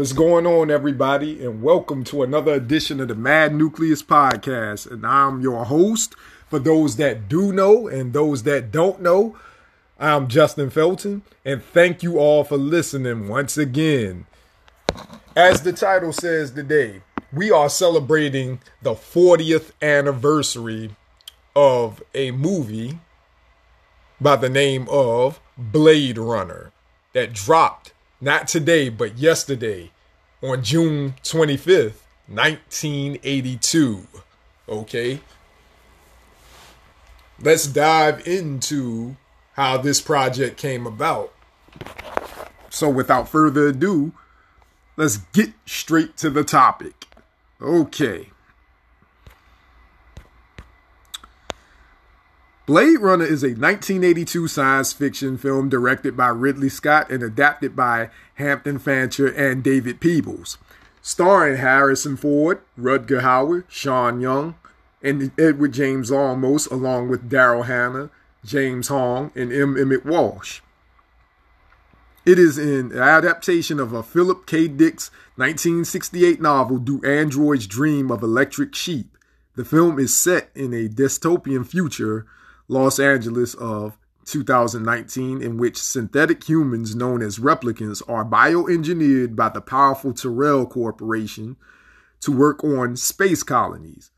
What's going on, everybody? And welcome to another edition of the Mad Nucleus Podcast. And I'm your host. For those that do know and those that don't know, I'm Justin Felton. And thank you all for listening once again. As the title says today, we are celebrating the 40th anniversary of a movie by the name of Blade Runner that dropped not today, but yesterday on June 25th, 1982. Okay. Let's dive into how this project came about. So, without further ado, let's get straight to the topic. Okay. Blade Runner is a 1982 science fiction film directed by Ridley Scott and adapted by Hampton Fancher and David Peoples, starring Harrison Ford, Rutger Hauer, Sean Young, and Edward James Olmos, along with Daryl Hannah, James Hong, and M. Emmett Walsh. It is an adaptation of a Philip K. Dick's 1968 novel, Do Androids Dream of Electric Sheep? The film is set in a dystopian future Los Angeles of 2019, in which synthetic humans known as replicants are bioengineered by the powerful Tyrell Corporation to work on space colonies.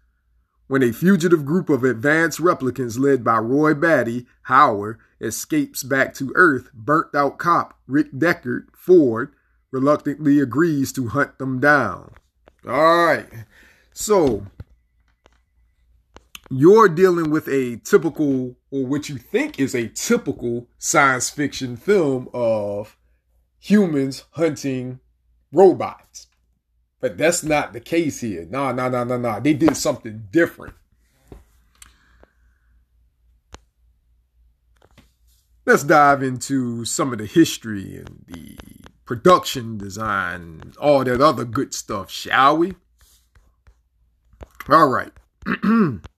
When a fugitive group of advanced replicants led by Roy Batty, Hauer, escapes back to Earth, burnt out cop Rick Deckard, Ford, reluctantly agrees to hunt them down. All right. So, you're dealing with a typical, or what you think is a typical science fiction film of humans hunting robots. But that's not the case here. Nah, nah, nah, nah, nah. They did something different. Let's dive into some of the history and the production design, all that other good stuff, shall we? All right.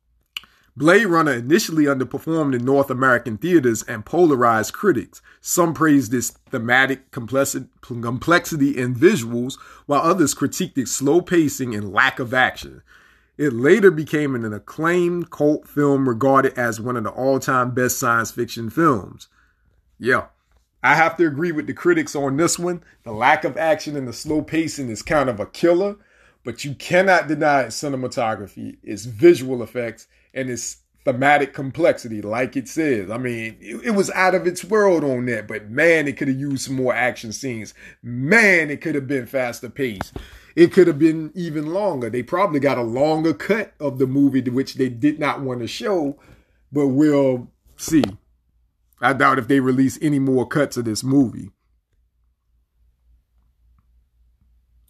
Blade Runner initially underperformed in North American theaters and polarized critics. Some praised its thematic complexity and visuals, while others critiqued its slow pacing and lack of action. It later became an acclaimed cult film regarded as one of the all time best science fiction films. Yeah, I have to agree with the critics on this one. The lack of action and the slow pacing is kind of a killer, but you cannot deny its cinematography, its visual effects, and its thematic complexity, like it says. I mean, it, it, was out of its world on that, but man, it could have used some more action scenes. Man, it could have been faster paced. It could have been even longer. They probably got a longer cut of the movie, which they did not want to show, but we'll see. I doubt if they release any more cuts of this movie.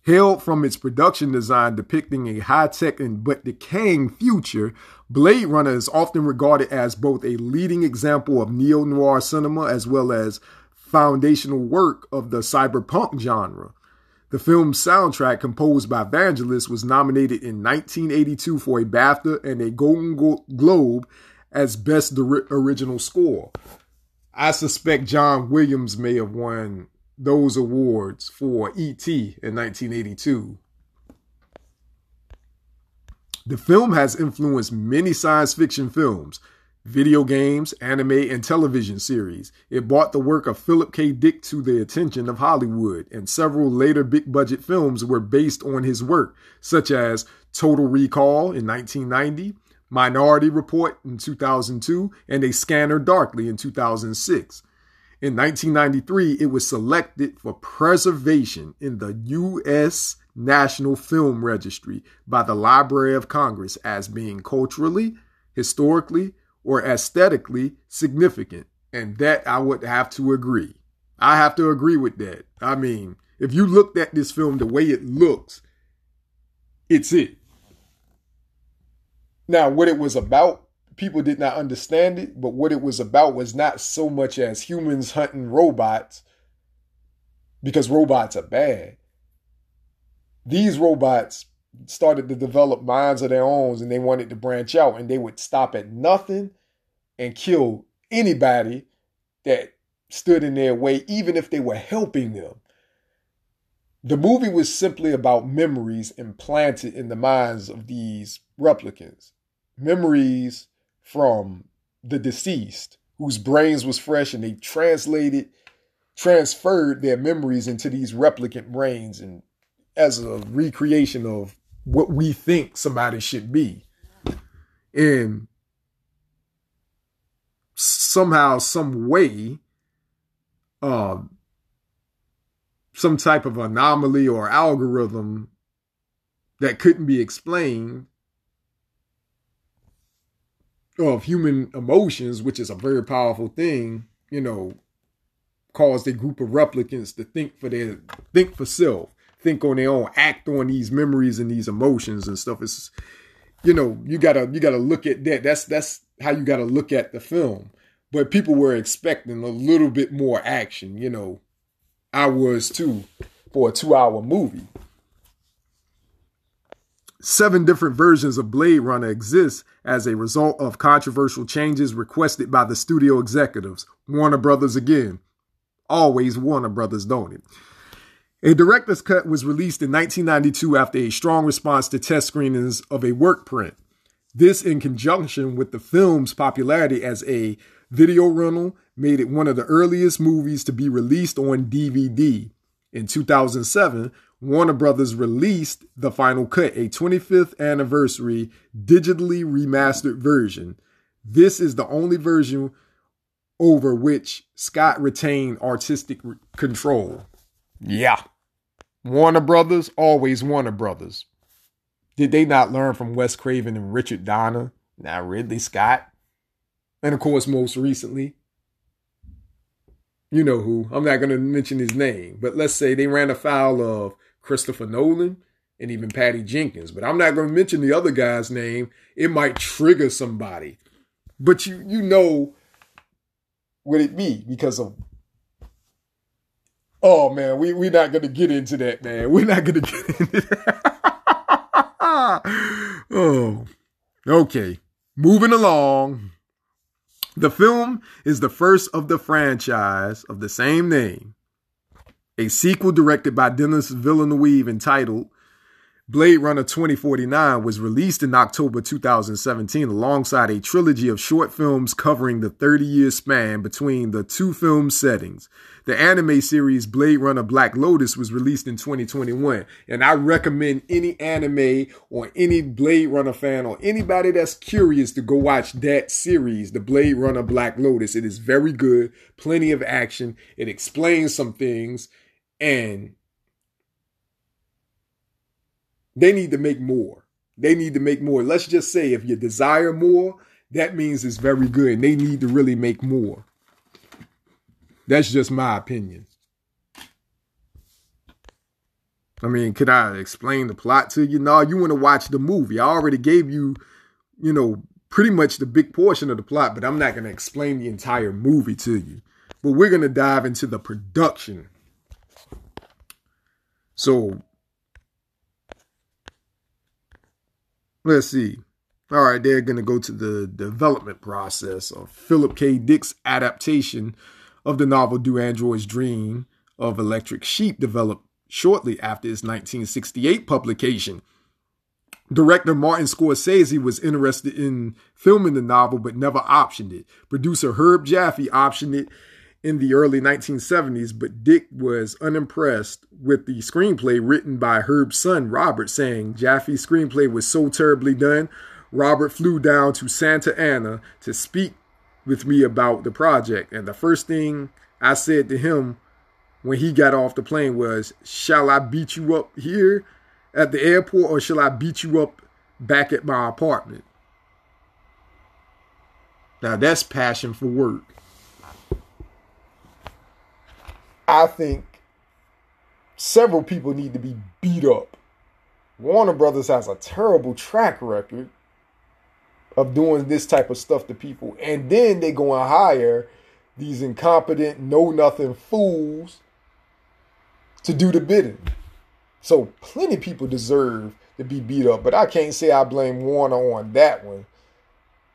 Hailed from its production design depicting a high tech and but decaying future, Blade Runner is often regarded as both a leading example of neo noir cinema as well as foundational work of the cyberpunk genre. The film's soundtrack, composed by Vangelis, was nominated in 1982 for a BAFTA and a Golden Globe as Best Original Score. I suspect John Williams may have won those awards for E.T. in 1982. The film has influenced many science fiction films, video games, anime, and television series. It brought the work of Philip K. Dick to the attention of Hollywood, and several later big budget films were based on his work, such as Total Recall in 1990, Minority Report in 2002, and A Scanner Darkly in 2006. In 1993, it was selected for preservation in the U.S. National Film Registry by the Library of Congress as being culturally, historically, or aesthetically significant. And that I would have to agree. I have to agree with that. I mean, if you looked at this film the way it looks, it's it. Now, what it was about, people did not understand it, but what it was about was not so much as humans hunting robots because robots are bad. These robots started to develop minds of their own and they wanted to branch out and they would stop at nothing and kill anybody that stood in their way, even if they were helping them. The movie was simply about memories implanted in the minds of these replicants. Memories from the deceased whose brains was fresh and they translated transferred their memories into these replicant brains and as a recreation of what we think somebody should be. And somehow, some way, uh, some type of anomaly or algorithm that couldn't be explained of human emotions, which is a very powerful thing, you know, caused a group of replicants to think for their think for self, think on their own, act on these memories and these emotions and stuff. It's you know, you gotta you gotta look at that. That's that's how you gotta look at the film. But people were expecting a little bit more action, you know. I was too for a two hour movie. Seven different versions of Blade Runner exist as a result of controversial changes requested by the studio executives. Warner Brothers again. Always Warner Brothers, don't it? A director's cut was released in 1992 after a strong response to test screenings of a work print. This, in conjunction with the film's popularity as a video rental, made it one of the earliest movies to be released on DVD. In 2007, Warner Brothers released the final cut, a 25th anniversary digitally remastered version. This is the only version over which Scott retained artistic control. Yeah. Warner Brothers, always Warner Brothers. Did they not learn from Wes Craven and Richard Donner? Now Ridley Scott. And of course, most recently, you know who. I'm not going to mention his name, but let's say they ran afoul of Christopher Nolan, and even Patty Jenkins. But I'm not going to mention the other guy's name. It might trigger somebody. But you you know what it be because of Oh man, we we're not gonna get into that, man. We're not gonna get into that. oh. Okay. Moving along. The film is the first of the franchise of the same name a sequel directed by Denis Villeneuve entitled Blade Runner 2049 was released in October 2017 alongside a trilogy of short films covering the 30 year span between the two film settings. The anime series Blade Runner Black Lotus was released in 2021, and I recommend any anime or any Blade Runner fan or anybody that's curious to go watch that series, the Blade Runner Black Lotus. It is very good, plenty of action, it explains some things and they need to make more. They need to make more. Let's just say if you desire more, that means it's very good. And they need to really make more. That's just my opinion. I mean, could I explain the plot to you? No, you want to watch the movie. I already gave you, you know, pretty much the big portion of the plot, but I'm not going to explain the entire movie to you. But we're going to dive into the production so let's see. All right, they're going to go to the development process of Philip K. Dick's adaptation of the novel Do Androids Dream of Electric Sheep, developed shortly after its 1968 publication. Director Martin Scorsese was interested in filming the novel but never optioned it. Producer Herb Jaffe optioned it in the early 1970s, but Dick was unimpressed with the screenplay written by Herb's son, Robert, saying Jaffe's screenplay was so terribly done. Robert flew down to Santa Ana to speak with me about the project. And the first thing I said to him when he got off the plane was, Shall I beat you up here at the airport or shall I beat you up back at my apartment? Now that's passion for work. I think several people need to be beat up. Warner Brothers has a terrible track record of doing this type of stuff to people. And then they go and hire these incompetent, know nothing fools to do the bidding. So plenty people deserve to be beat up, but I can't say I blame Warner on that one.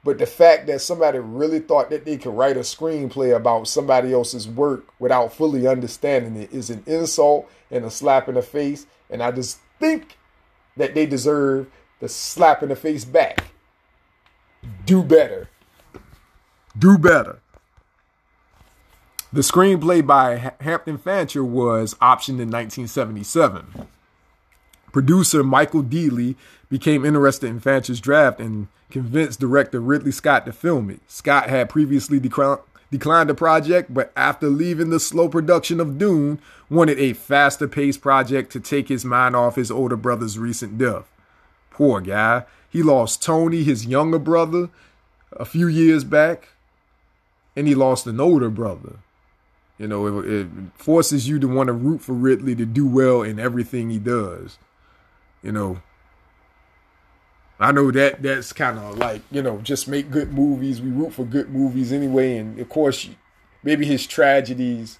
But the fact that somebody really thought that they could write a screenplay about somebody else's work without fully understanding it is an insult and a slap in the face. And I just think that they deserve the slap in the face back. Do better. Do better. The screenplay by Hampton Fancher was optioned in 1977. Producer Michael Deeley became interested in Fancher's draft and convinced director Ridley Scott to film it. Scott had previously declined the project, but after leaving the slow production of Dune, wanted a faster paced project to take his mind off his older brother's recent death. Poor guy. He lost Tony, his younger brother, a few years back, and he lost an older brother. You know, it, it forces you to want to root for Ridley to do well in everything he does. You know, I know that that's kind of like you know just make good movies. We root for good movies anyway, and of course, maybe his tragedies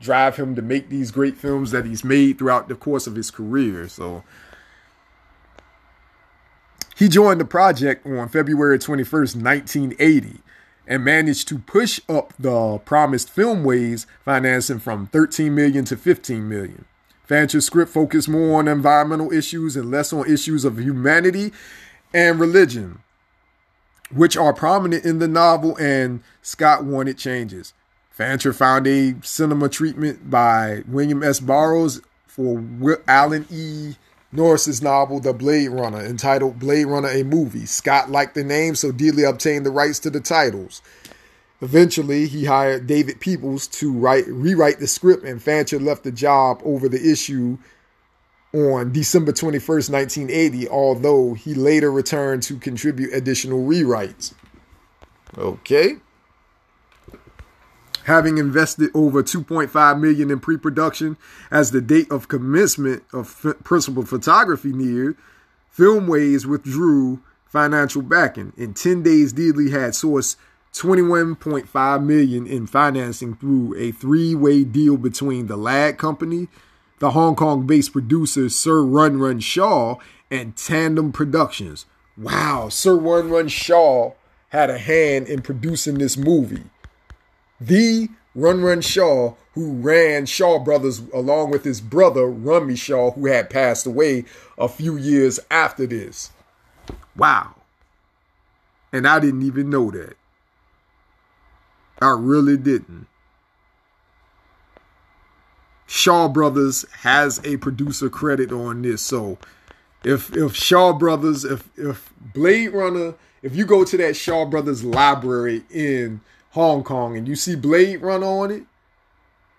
drive him to make these great films that he's made throughout the course of his career. So he joined the project on February 21st, 1980 and managed to push up the promised filmways financing from 13 million to 15 million. Fancher's script focused more on environmental issues and less on issues of humanity and religion, which are prominent in the novel, and Scott wanted changes. Fancher found a cinema treatment by William S. Burroughs for Alan E. Norris's novel, The Blade Runner, entitled Blade Runner a Movie. Scott liked the name, so Deeley obtained the rights to the titles. Eventually, he hired David Peoples to write, rewrite the script, and Fancher left the job over the issue on December 21st, 1980, although he later returned to contribute additional rewrites. Okay having invested over 2.5 million in pre-production as the date of commencement of f- principal photography neared filmways withdrew financial backing in 10 days Deeley had sourced 21.5 million in financing through a three-way deal between the Ladd company the hong kong-based producer sir run run shaw and tandem productions wow sir run run shaw had a hand in producing this movie the Run Run Shaw, who ran Shaw Brothers along with his brother, Runme Shaw, who had passed away a few years after this. Wow. And I didn't even know that. I really didn't. Shaw Brothers has a producer credit on this. So if if Shaw Brothers, if if Blade Runner, if you go to that Shaw Brothers library in Hong Kong and you see Blade run on it,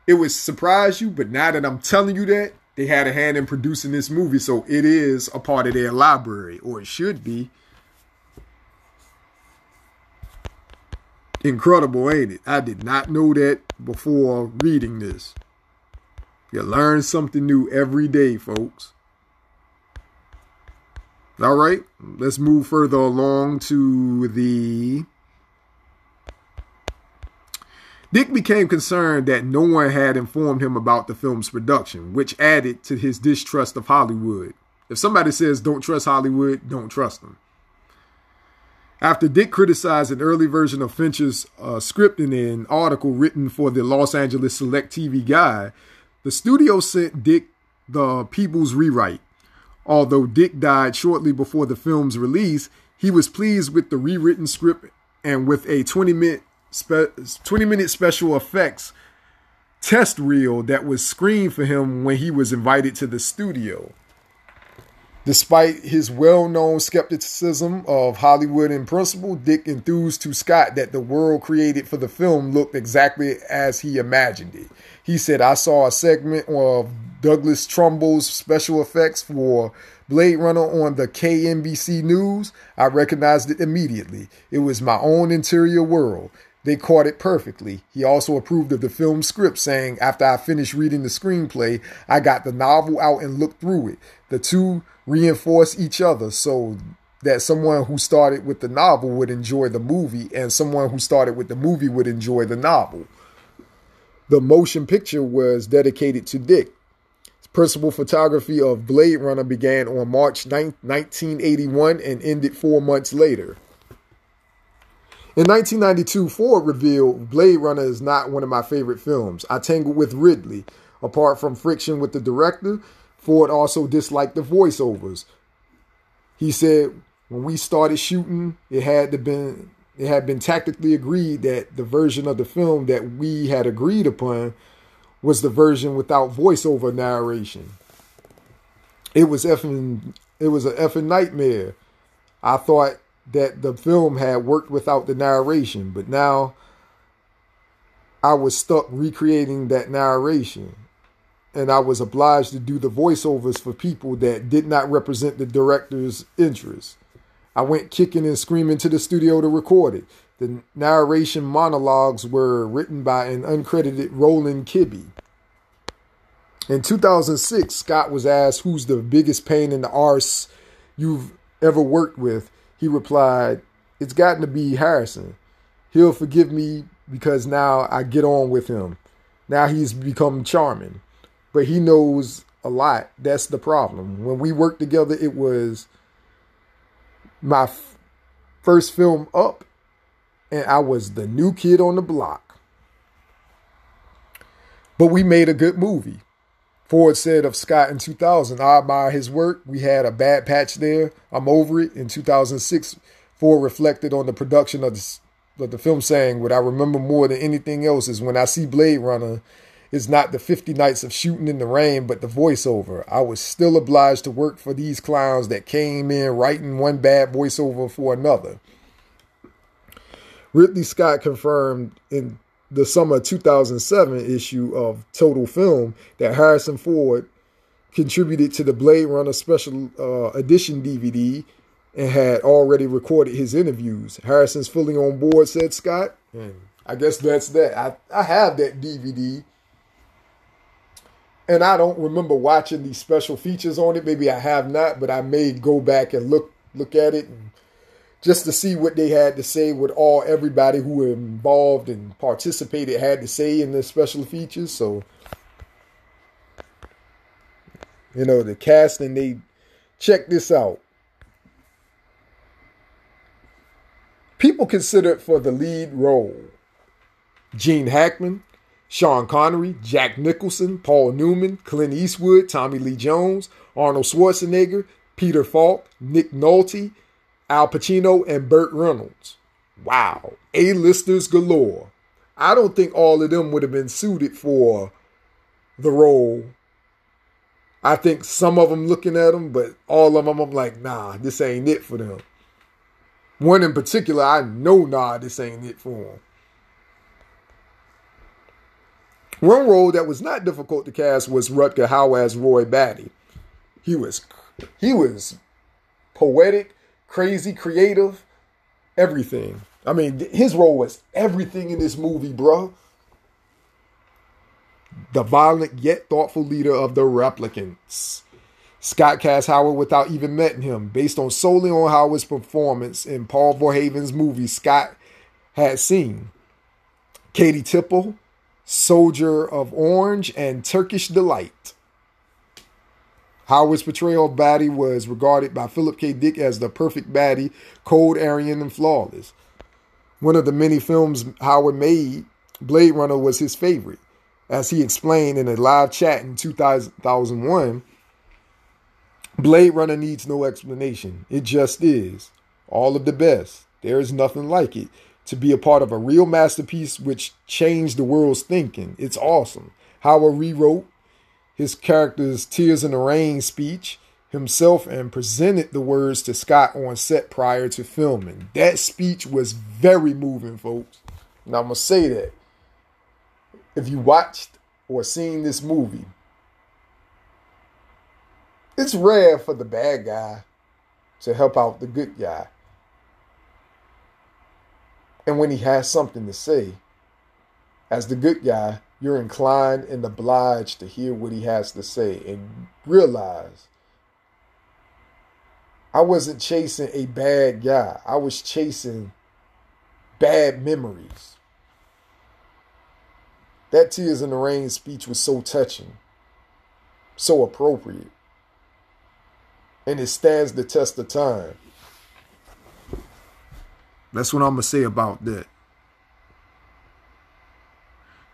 it would surprise you. But now that I'm telling you that, they had a hand in producing this movie, so it is a part of their library, or it should be. Incredible, ain't it? I did not know that before reading this. You learn something new every day, folks. All right, let's move further along to the Dick became concerned that no one had informed him about the film's production, which added to his distrust of Hollywood. If somebody says don't trust Hollywood, don't trust them. After Dick criticized an early version of Fincher's uh, script in an article written for the Los Angeles Select TV Guide, the studio sent Dick the People's rewrite. Although Dick died shortly before the film's release, he was pleased with the rewritten script and with a 20 minute spe- 20 minute special effects test reel that was screened for him when he was invited to the studio. Despite his well known skepticism of Hollywood in principle, Dick enthused to Scott that the world created for the film looked exactly as he imagined it. He said, I saw a segment of Douglas Trumbull's special effects for Blade Runner on the KNBC News. I recognized it immediately. It was my own interior world. They caught it perfectly. He also approved of the film script, saying, After I finished reading the screenplay, I got the novel out and looked through it. The two reinforce each other so that someone who started with the novel would enjoy the movie, and someone who started with the movie would enjoy the novel. The motion picture was dedicated to Dick. Principal photography of Blade Runner began on March 9, 1981 and ended four months later. In 1992, Ford revealed Blade Runner is not one of my favorite films. I tangled with Ridley. Apart from friction with the director, Ford also disliked the voiceovers. He said when we started shooting, it had to been it had been tactically agreed that the version of the film that we had agreed upon was the version without voiceover narration. It was effing it was an effing nightmare. I thought that the film had worked without the narration, but now I was stuck recreating that narration. And I was obliged to do the voiceovers for people that did not represent the director's interests. I went kicking and screaming to the studio to record it. The narration monologues were written by an uncredited Roland Kibbe. In 2006, Scott was asked who's the biggest pain in the arse you've ever worked with. He replied, It's gotten to be Harrison. He'll forgive me because now I get on with him. Now he's become charming. But he knows a lot. That's the problem. When we worked together, it was my f- first film up, and I was the new kid on the block. But we made a good movie. Ford said of Scott in 2000, I admire his work. We had a bad patch there. I'm over it. In 2006, Ford reflected on the production of the, of the film, saying, What I remember more than anything else is when I see Blade Runner, it's not the 50 nights of shooting in the rain, but the voiceover. I was still obliged to work for these clowns that came in writing one bad voiceover for another. Ridley Scott confirmed in the summer 2007 issue of Total Film that Harrison Ford contributed to the Blade Runner special uh, edition DVD and had already recorded his interviews. Harrison's fully on board, said Scott. And I guess that's that. I, I have that DVD. And I don't remember watching these special features on it. Maybe I have not, but I may go back and look look at it and just to see what they had to say, what all everybody who were involved and participated had to say in the special features. So, you know, the casting, they check this out. People considered for the lead role Gene Hackman, Sean Connery, Jack Nicholson, Paul Newman, Clint Eastwood, Tommy Lee Jones, Arnold Schwarzenegger, Peter Falk, Nick Nolte, Al Pacino, and Burt Reynolds. Wow. A-listers galore. I don't think all of them would have been suited for the role. I think some of them looking at them, but all of them, I'm like, nah, this ain't it for them. One in particular, I know, nah, this ain't it for him. One role that was not difficult to cast was Rutger Hauer as Roy Batty. He was he was poetic, crazy, creative, everything. I mean, his role was everything in this movie, bro. The violent yet thoughtful leader of the replicants. Scott cast Hauer without even meeting him, based on solely on Hauer's performance in Paul Verhoeven's movie Scott had seen. Keetje Tippel, Soldier of Orange, and Turkish Delight. Hauer's portrayal of Batty was regarded by Philip K. Dick as the perfect Batty, cold, Aryan, and flawless. One of the many films Hauer made, Blade Runner was his favorite. As he explained in a live chat in 2001, Blade Runner needs no explanation. It just is. All of the best. There is nothing like it. To be a part of a real masterpiece which changed the world's thinking. It's awesome. Hauer rewrote his character's Tears in the Rain speech himself and presented the words to Scott on set prior to filming. That speech was very moving, folks. Now I'm going to say that. If you watched or seen this movie, it's rare for the bad guy to help out the good guy. And when he has something to say, as the good guy, you're inclined and obliged to hear what he has to say and realize I wasn't chasing a bad guy. I was chasing bad memories. That Tears in the Rain speech was so touching, so appropriate, and it stands the test of time. That's what I'm going to say about that.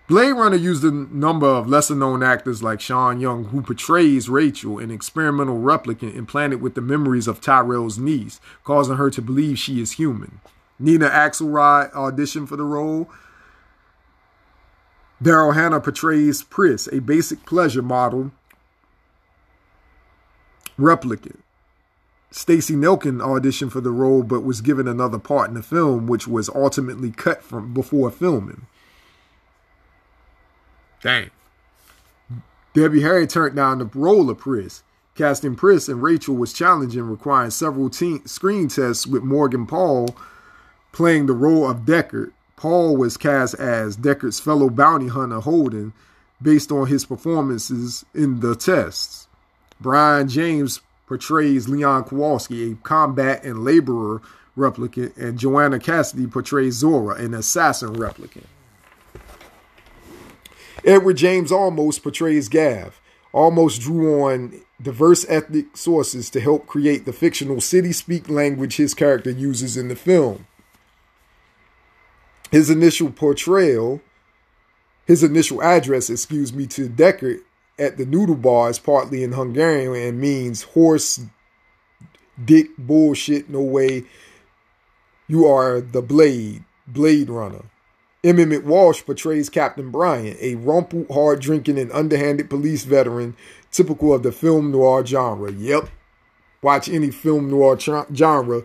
Blade Runner used a number of lesser known actors like Sean Young, who portrays Rachel, an experimental replicant implanted with the memories of Tyrell's niece, causing her to believe she is human. Nina Axelrod auditioned for the role. Daryl Hannah portrays Pris, a basic pleasure model replicant. Stacey Nelkin auditioned for the role but was given another part in the film, which was ultimately cut from before filming. Dang. Debbie Harry turned down the role of Pris. Casting Pris and Rachel was challenging, requiring several screen tests with Morgan Paull playing the role of Deckard. Paull was cast as Deckard's fellow bounty hunter Holden based on his performances in the tests. Brian James portrays Leon Kowalski, a combat and laborer replicant, and Joanna Cassidy portrays Zhora, an assassin replicant. Edward James Olmos portrays Gaff. Almost drew on diverse ethnic sources to help create the fictional city speak language his character uses in the film. His initial portrayal, his initial address, excuse me, to Deckard at the noodle bar is partly in Hungarian and means horse, dick, bullshit, no way. You are the Blade, Blade Runner. Emmet Walsh portrays Captain Bryant, a rumpled, hard drinking, and underhanded police veteran, typical of the film noir genre. Yep. Watch any film noir genre.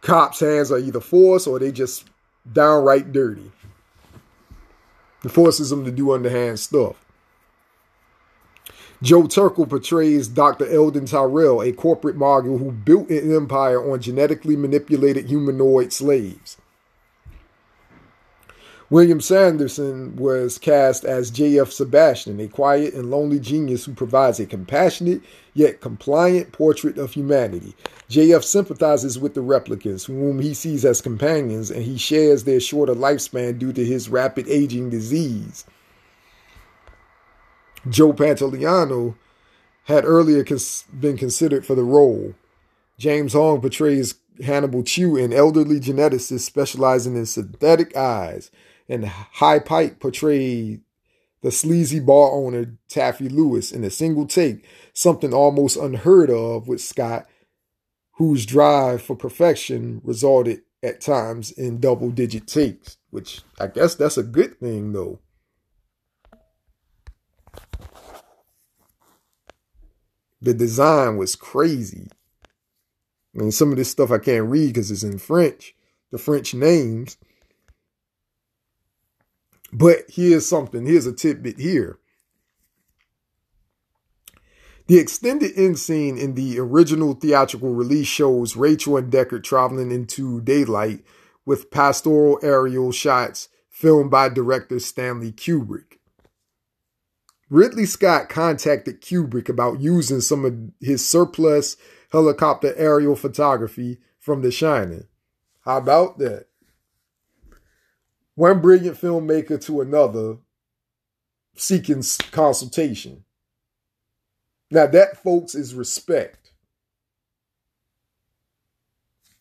Cops' hands are either forced or they just downright dirty. It forces them to do underhand stuff. Joe Turkel portrays Dr. Eldon Tyrell, a corporate mogul who built an empire on genetically manipulated humanoid slaves. William Sanderson was cast as J.F. Sebastian, a quiet and lonely genius who provides a compassionate yet compliant portrait of humanity. J.F. sympathizes with the replicants, whom he sees as companions, and he shares their shorter lifespan due to his rapid aging disease. Joe Pantoliano had earlier cons- been considered for the role. James Hong portrays Hannibal Chew, an elderly geneticist specializing in synthetic eyes and Hy Pyke portrayed the sleazy bar owner Taffy Lewis in a single take, something almost unheard of with Scott, whose drive for perfection resulted at times in double digit takes, which I guess that's a good thing though. The design was crazy. I mean, some of this stuff I can't read because it's in French, the French names. But here's something, here's a tidbit here. The extended end scene in the original theatrical release shows Rachel and Deckard traveling into daylight with pastoral aerial shots filmed by director Stanley Kubrick. Ridley Scott contacted Kubrick about using some of his surplus helicopter aerial photography from The Shining. How about that? one brilliant filmmaker to another seeking consultation. Now, that, folks, is respect,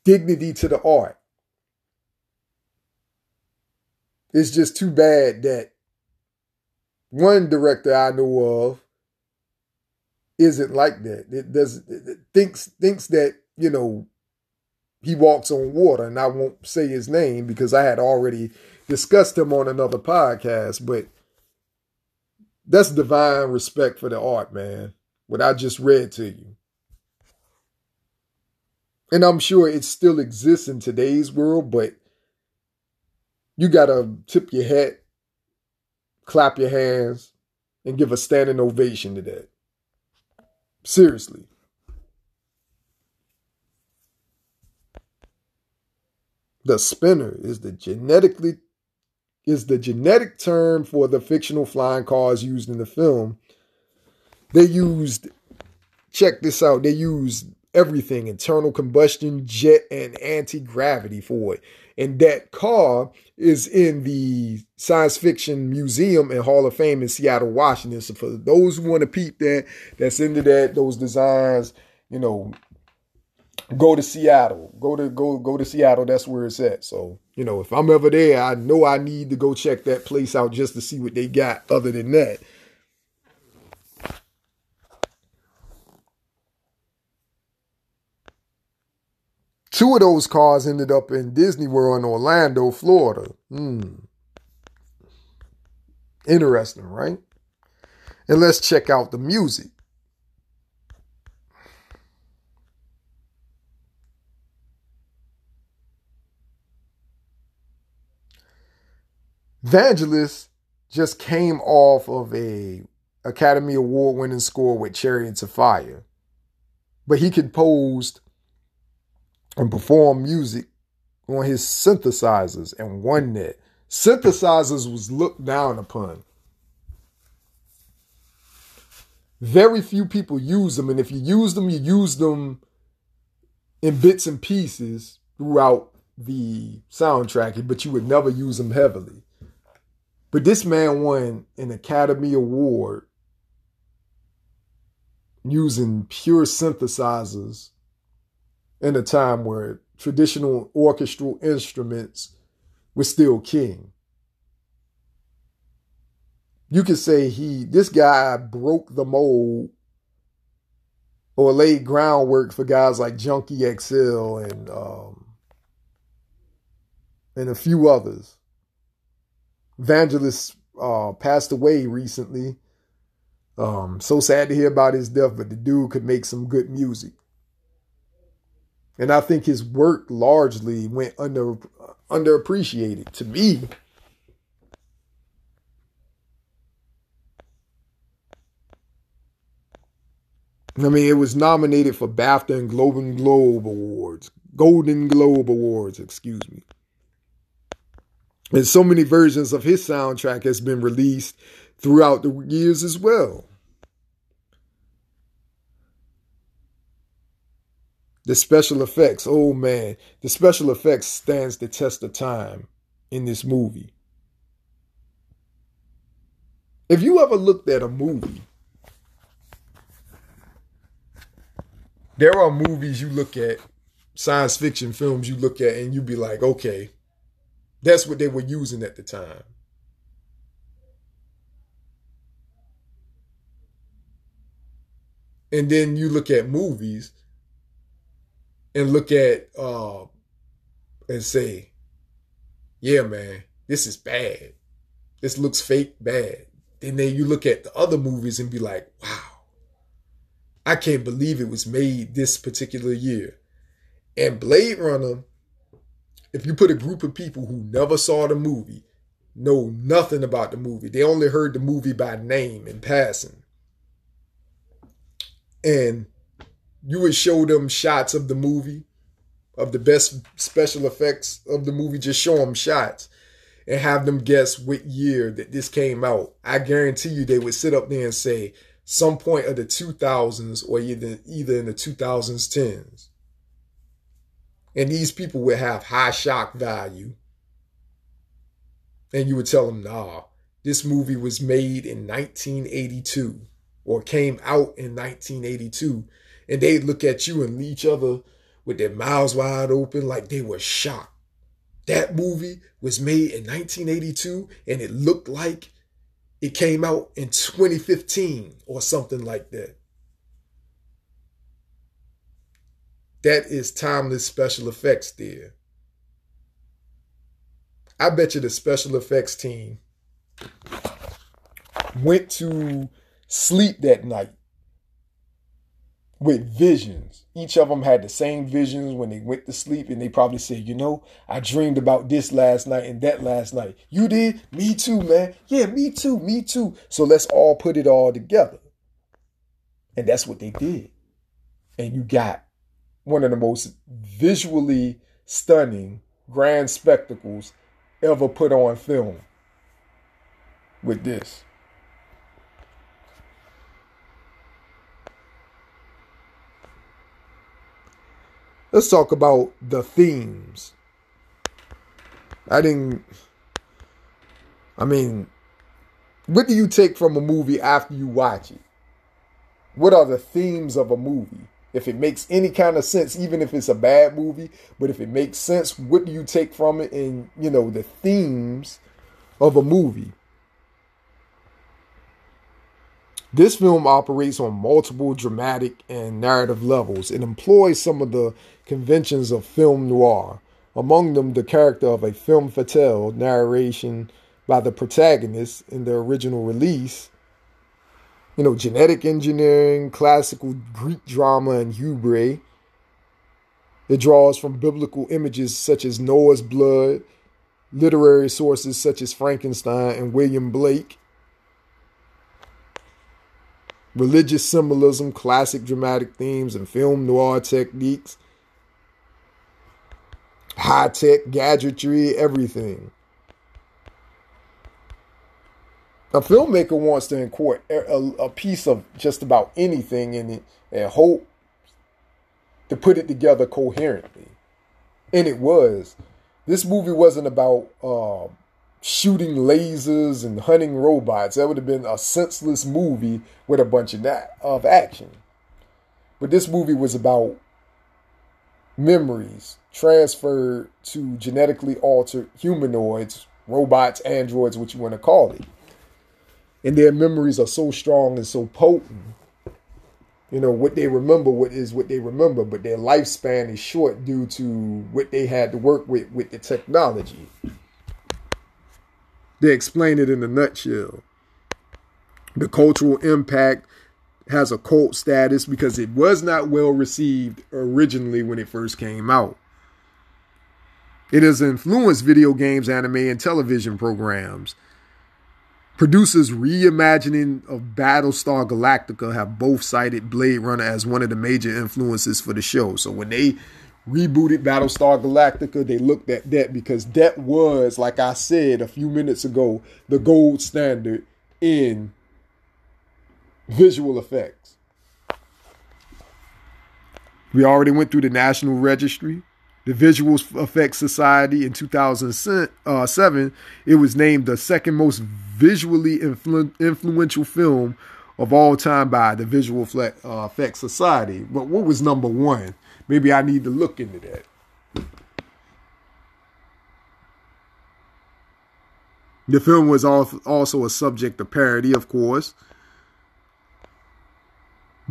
dignity to the art. It's just too bad that one director I know of isn't like that. It does it thinks thinks that you know he walks on water, and I won't say his name because I had already discussed him on another podcast, but that's divine respect for the art, man. What I just read to you. And I'm sure it still exists in today's world, but you got to tip your hat, clap your hands, and give a standing ovation to that. Seriously. The spinner is the genetically is the genetic term for the fictional flying cars used in the film. They used, check this out, they used everything internal combustion, jet, and anti gravity for it. And that car is in the Science Fiction Museum and Hall of Fame in Seattle, Washington. So for those who want to peep that, that's into that, those designs, you know, go to Seattle. Go to go go to Seattle. That's where it's at. So you know, if I'm ever there, I know I need to go check that place out just to see what they got. Other than that. Two of those cars ended up in Disney World in Orlando, Florida. Hmm. Interesting, right? And let's check out the music. Vangelis just came off of a Academy Award winning score with Chariots of Fire. But he composed and perform music on his synthesizers and won that. Synthesizers was looked down upon. Very few people use them, and if you use them, you use them in bits and pieces throughout the soundtrack, but you would never use them heavily. But this man won an Academy Award using pure synthesizers in a time where traditional orchestral instruments were still king. You could say he, this guy broke the mold or laid groundwork for guys like Junkie XL and um, and a few others. Vangelis uh, passed away recently. Um, so sad to hear about his death, but the dude could make some good music. And I think his work largely went under underappreciated to me. I mean, it was nominated for BAFTA and Golden Globe Awards, Golden Globe Awards, excuse me. And so many versions of his soundtrack has been released throughout the years as well. The special effects, oh man, the special effects stands the test of time in this movie. If you ever looked at a movie, there are movies you look at, science fiction films you look at, and you be like, okay, that's what they were using at the time. And then you look at movies and look at uh and say, yeah, man, this is bad. This looks fake bad. And then you look at the other movies and be like, wow, I can't believe it was made this particular year. And Blade Runner if you put a group of people who never saw the movie, know nothing about the movie, they only heard the movie by name in passing, and you would show them shots of the movie, of the best special effects of the movie, just show them shots and have them guess what year that this came out. I guarantee you they would sit up there and say some point of the 2000s or either, either in the 2000s, 10s. And these people would have high shock value. And you would tell them, nah, this movie was made in 1982 or came out in 1982. And they'd look at you and each other with their mouths wide open like they were shocked. That movie was made in 1982 and it looked like it came out in 2015 or something like that. That is timeless special effects there. I bet you the special effects team went to sleep that night with visions. Each of them had the same visions when they went to sleep, and they probably said, You know, I dreamed about this last night and that last night. You did? Me too, man. Yeah, me too, me too. So let's all put it all together. And that's what they did. And you got one of the most visually stunning grand spectacles ever put on film with this. Let's talk about the themes. I didn't. I mean, what do you take from a movie after you watch it? What are the themes of a movie? If it makes any kind of sense, even if it's a bad movie, but if it makes sense, what do you take from it and, you know, the themes of a movie? This film operates on multiple dramatic and narrative levels. It employs some of the conventions of film noir, among them the character of a film fatale narration by the protagonist in the original release, you know, genetic engineering, classical Greek drama, and hubris. It draws from biblical images such as Noah's blood, literary sources such as Frankenstein and William Blake, religious symbolism, classic dramatic themes, and film noir techniques, high tech gadgetry, everything. a filmmaker wants to incorporate a, a, piece of just about anything in it and hope to put it together coherently. And it was. This movie wasn't about uh, shooting lasers and hunting robots. That would have been a senseless movie with a bunch of that, of action. But this movie was about memories transferred to genetically altered humanoids, robots, androids, what you want to call it and their memories are so strong and so potent. You know, what they remember what is what they remember, but their lifespan is short due to what they had to work with with the technology. They explain it in a nutshell. The cultural impact has a cult status because it was not well received originally when it first came out. It has influenced video games, anime, and television programs. Producers reimagining of Battlestar Galactica have both cited Blade Runner as one of the major influences for the show. So when they rebooted Battlestar Galactica, they looked at that because that was, like I said a few minutes ago, the gold standard in visual effects. We already went through the National Registry the Visual Effects Society in 2007, it was named the second most visually influ- influential film of all time by the Visual uh, Effects Society. But what was number one? Maybe I need to look into that. The film was also a subject of parody, of course.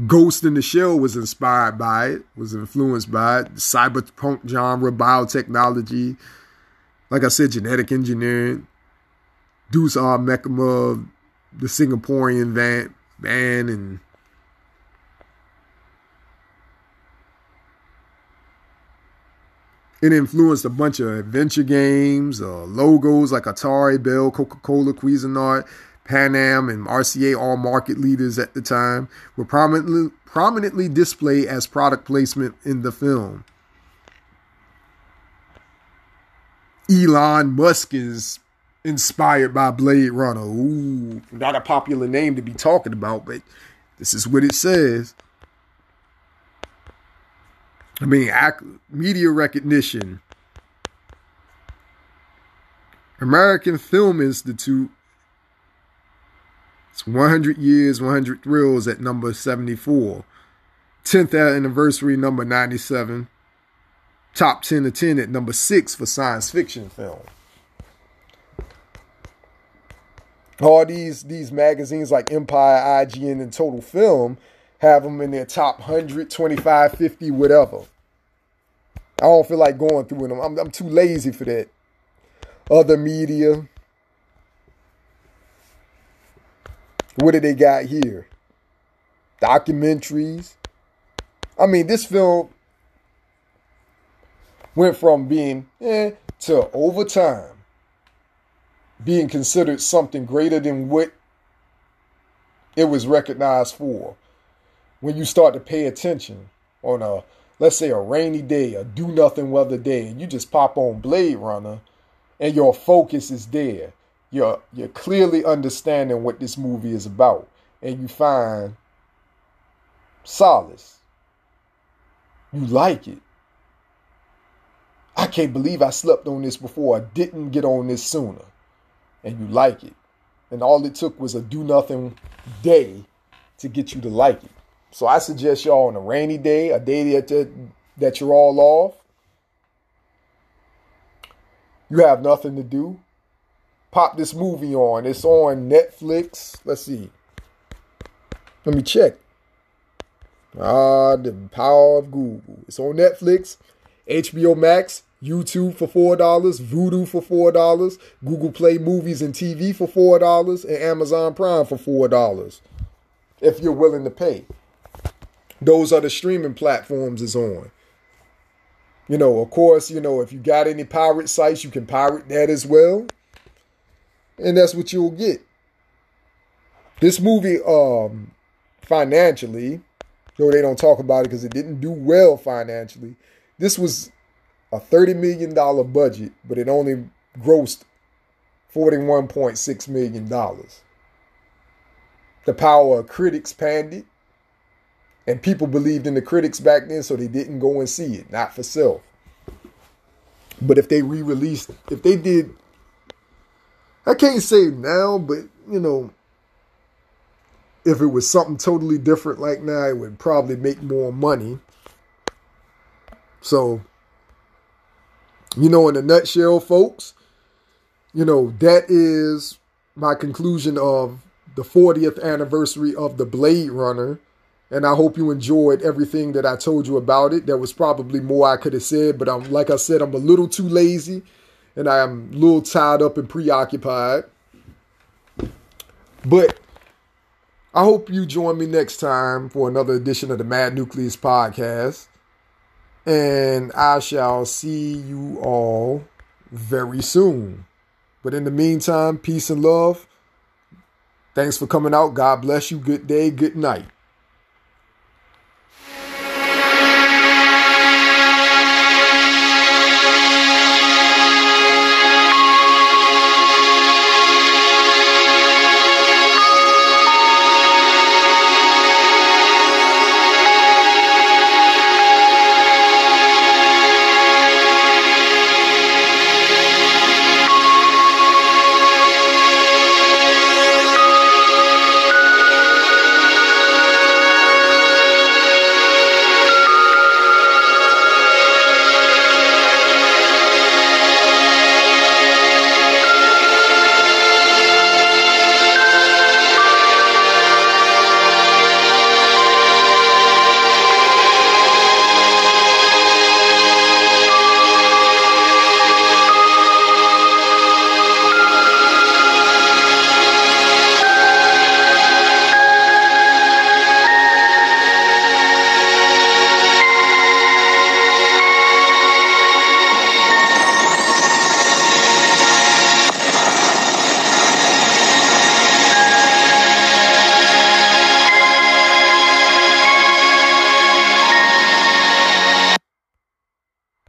Ghost in the Shell was inspired by it, was influenced by it. Cyberpunk genre, biotechnology, like I said, genetic engineering. Deus Ex Machina, the Singaporean van, band, and it influenced a bunch of adventure games, uh, logos like Atari, Bell, Coca Cola, Cuisinart, Pan Am and RCA, all market leaders at the time, were prominently, prominently displayed as product placement in the film. Elon Musk is inspired by Blade Runner. Ooh, not a popular name to be talking about, but this is what it says. I mean, media recognition. American Film Institute it's 100 years, 100 thrills at number 74. 10th anniversary, number 97. Top 10 to 10 at number 6 for science fiction film. All these these magazines like Empire, IGN, and Total Film have them in their top 100, 25, 50, whatever. I don't feel like going through them. I'm, I'm too lazy for that. Other media, What do they got here? Documentaries. I mean, this film went from being eh to over time being considered something greater than what it was recognized for. When you start to pay attention on a, let's say, a rainy day, a do nothing weather day, and you just pop on Blade Runner and your focus is there. You're you're clearly understanding what this movie is about and you find solace. You like it. I can't believe i slept on this before. I didn't get on this sooner. And you like it. And all it took was a do nothing day to get you to like it So I suggest y'all on a rainy day, a day that, that you're all off, you have nothing to do, pop this movie on. It's on Netflix. Let's see. Let me check. Ah, the power of Google. It's on Netflix, HBO Max, YouTube for $4, Vudu for $4, Google Play Movies and TV for $4, and Amazon Prime for $4 if you're willing to pay. Those other streaming platforms is on. You know, of course, you know, if you got any pirate sites, you can pirate that as well. And that's what you'll get. This movie, um, financially, though they don't talk about it because it didn't do well financially, this was a $30 million budget, but it only grossed $41.6 million. The power of critics panned it, and people believed in the critics back then, so they didn't go and see it, not for self. But if they re released, if they did, I can't say now, but you know, if it was something totally different like now, it would probably make more money. So you know, in a nutshell, folks, you know, that is my conclusion of the 40th anniversary of the Blade Runner. And I hope you enjoyed everything that I told you about it. There was probably more I could have said, but I'm like I said, I'm a little too lazy and I'm a little tied up and preoccupied. But I hope you join me next time for another edition of the Mad Nucleus podcast. And I shall see you all very soon. But in the meantime, peace and love. Thanks for coming out. God bless you. Good day. Good night.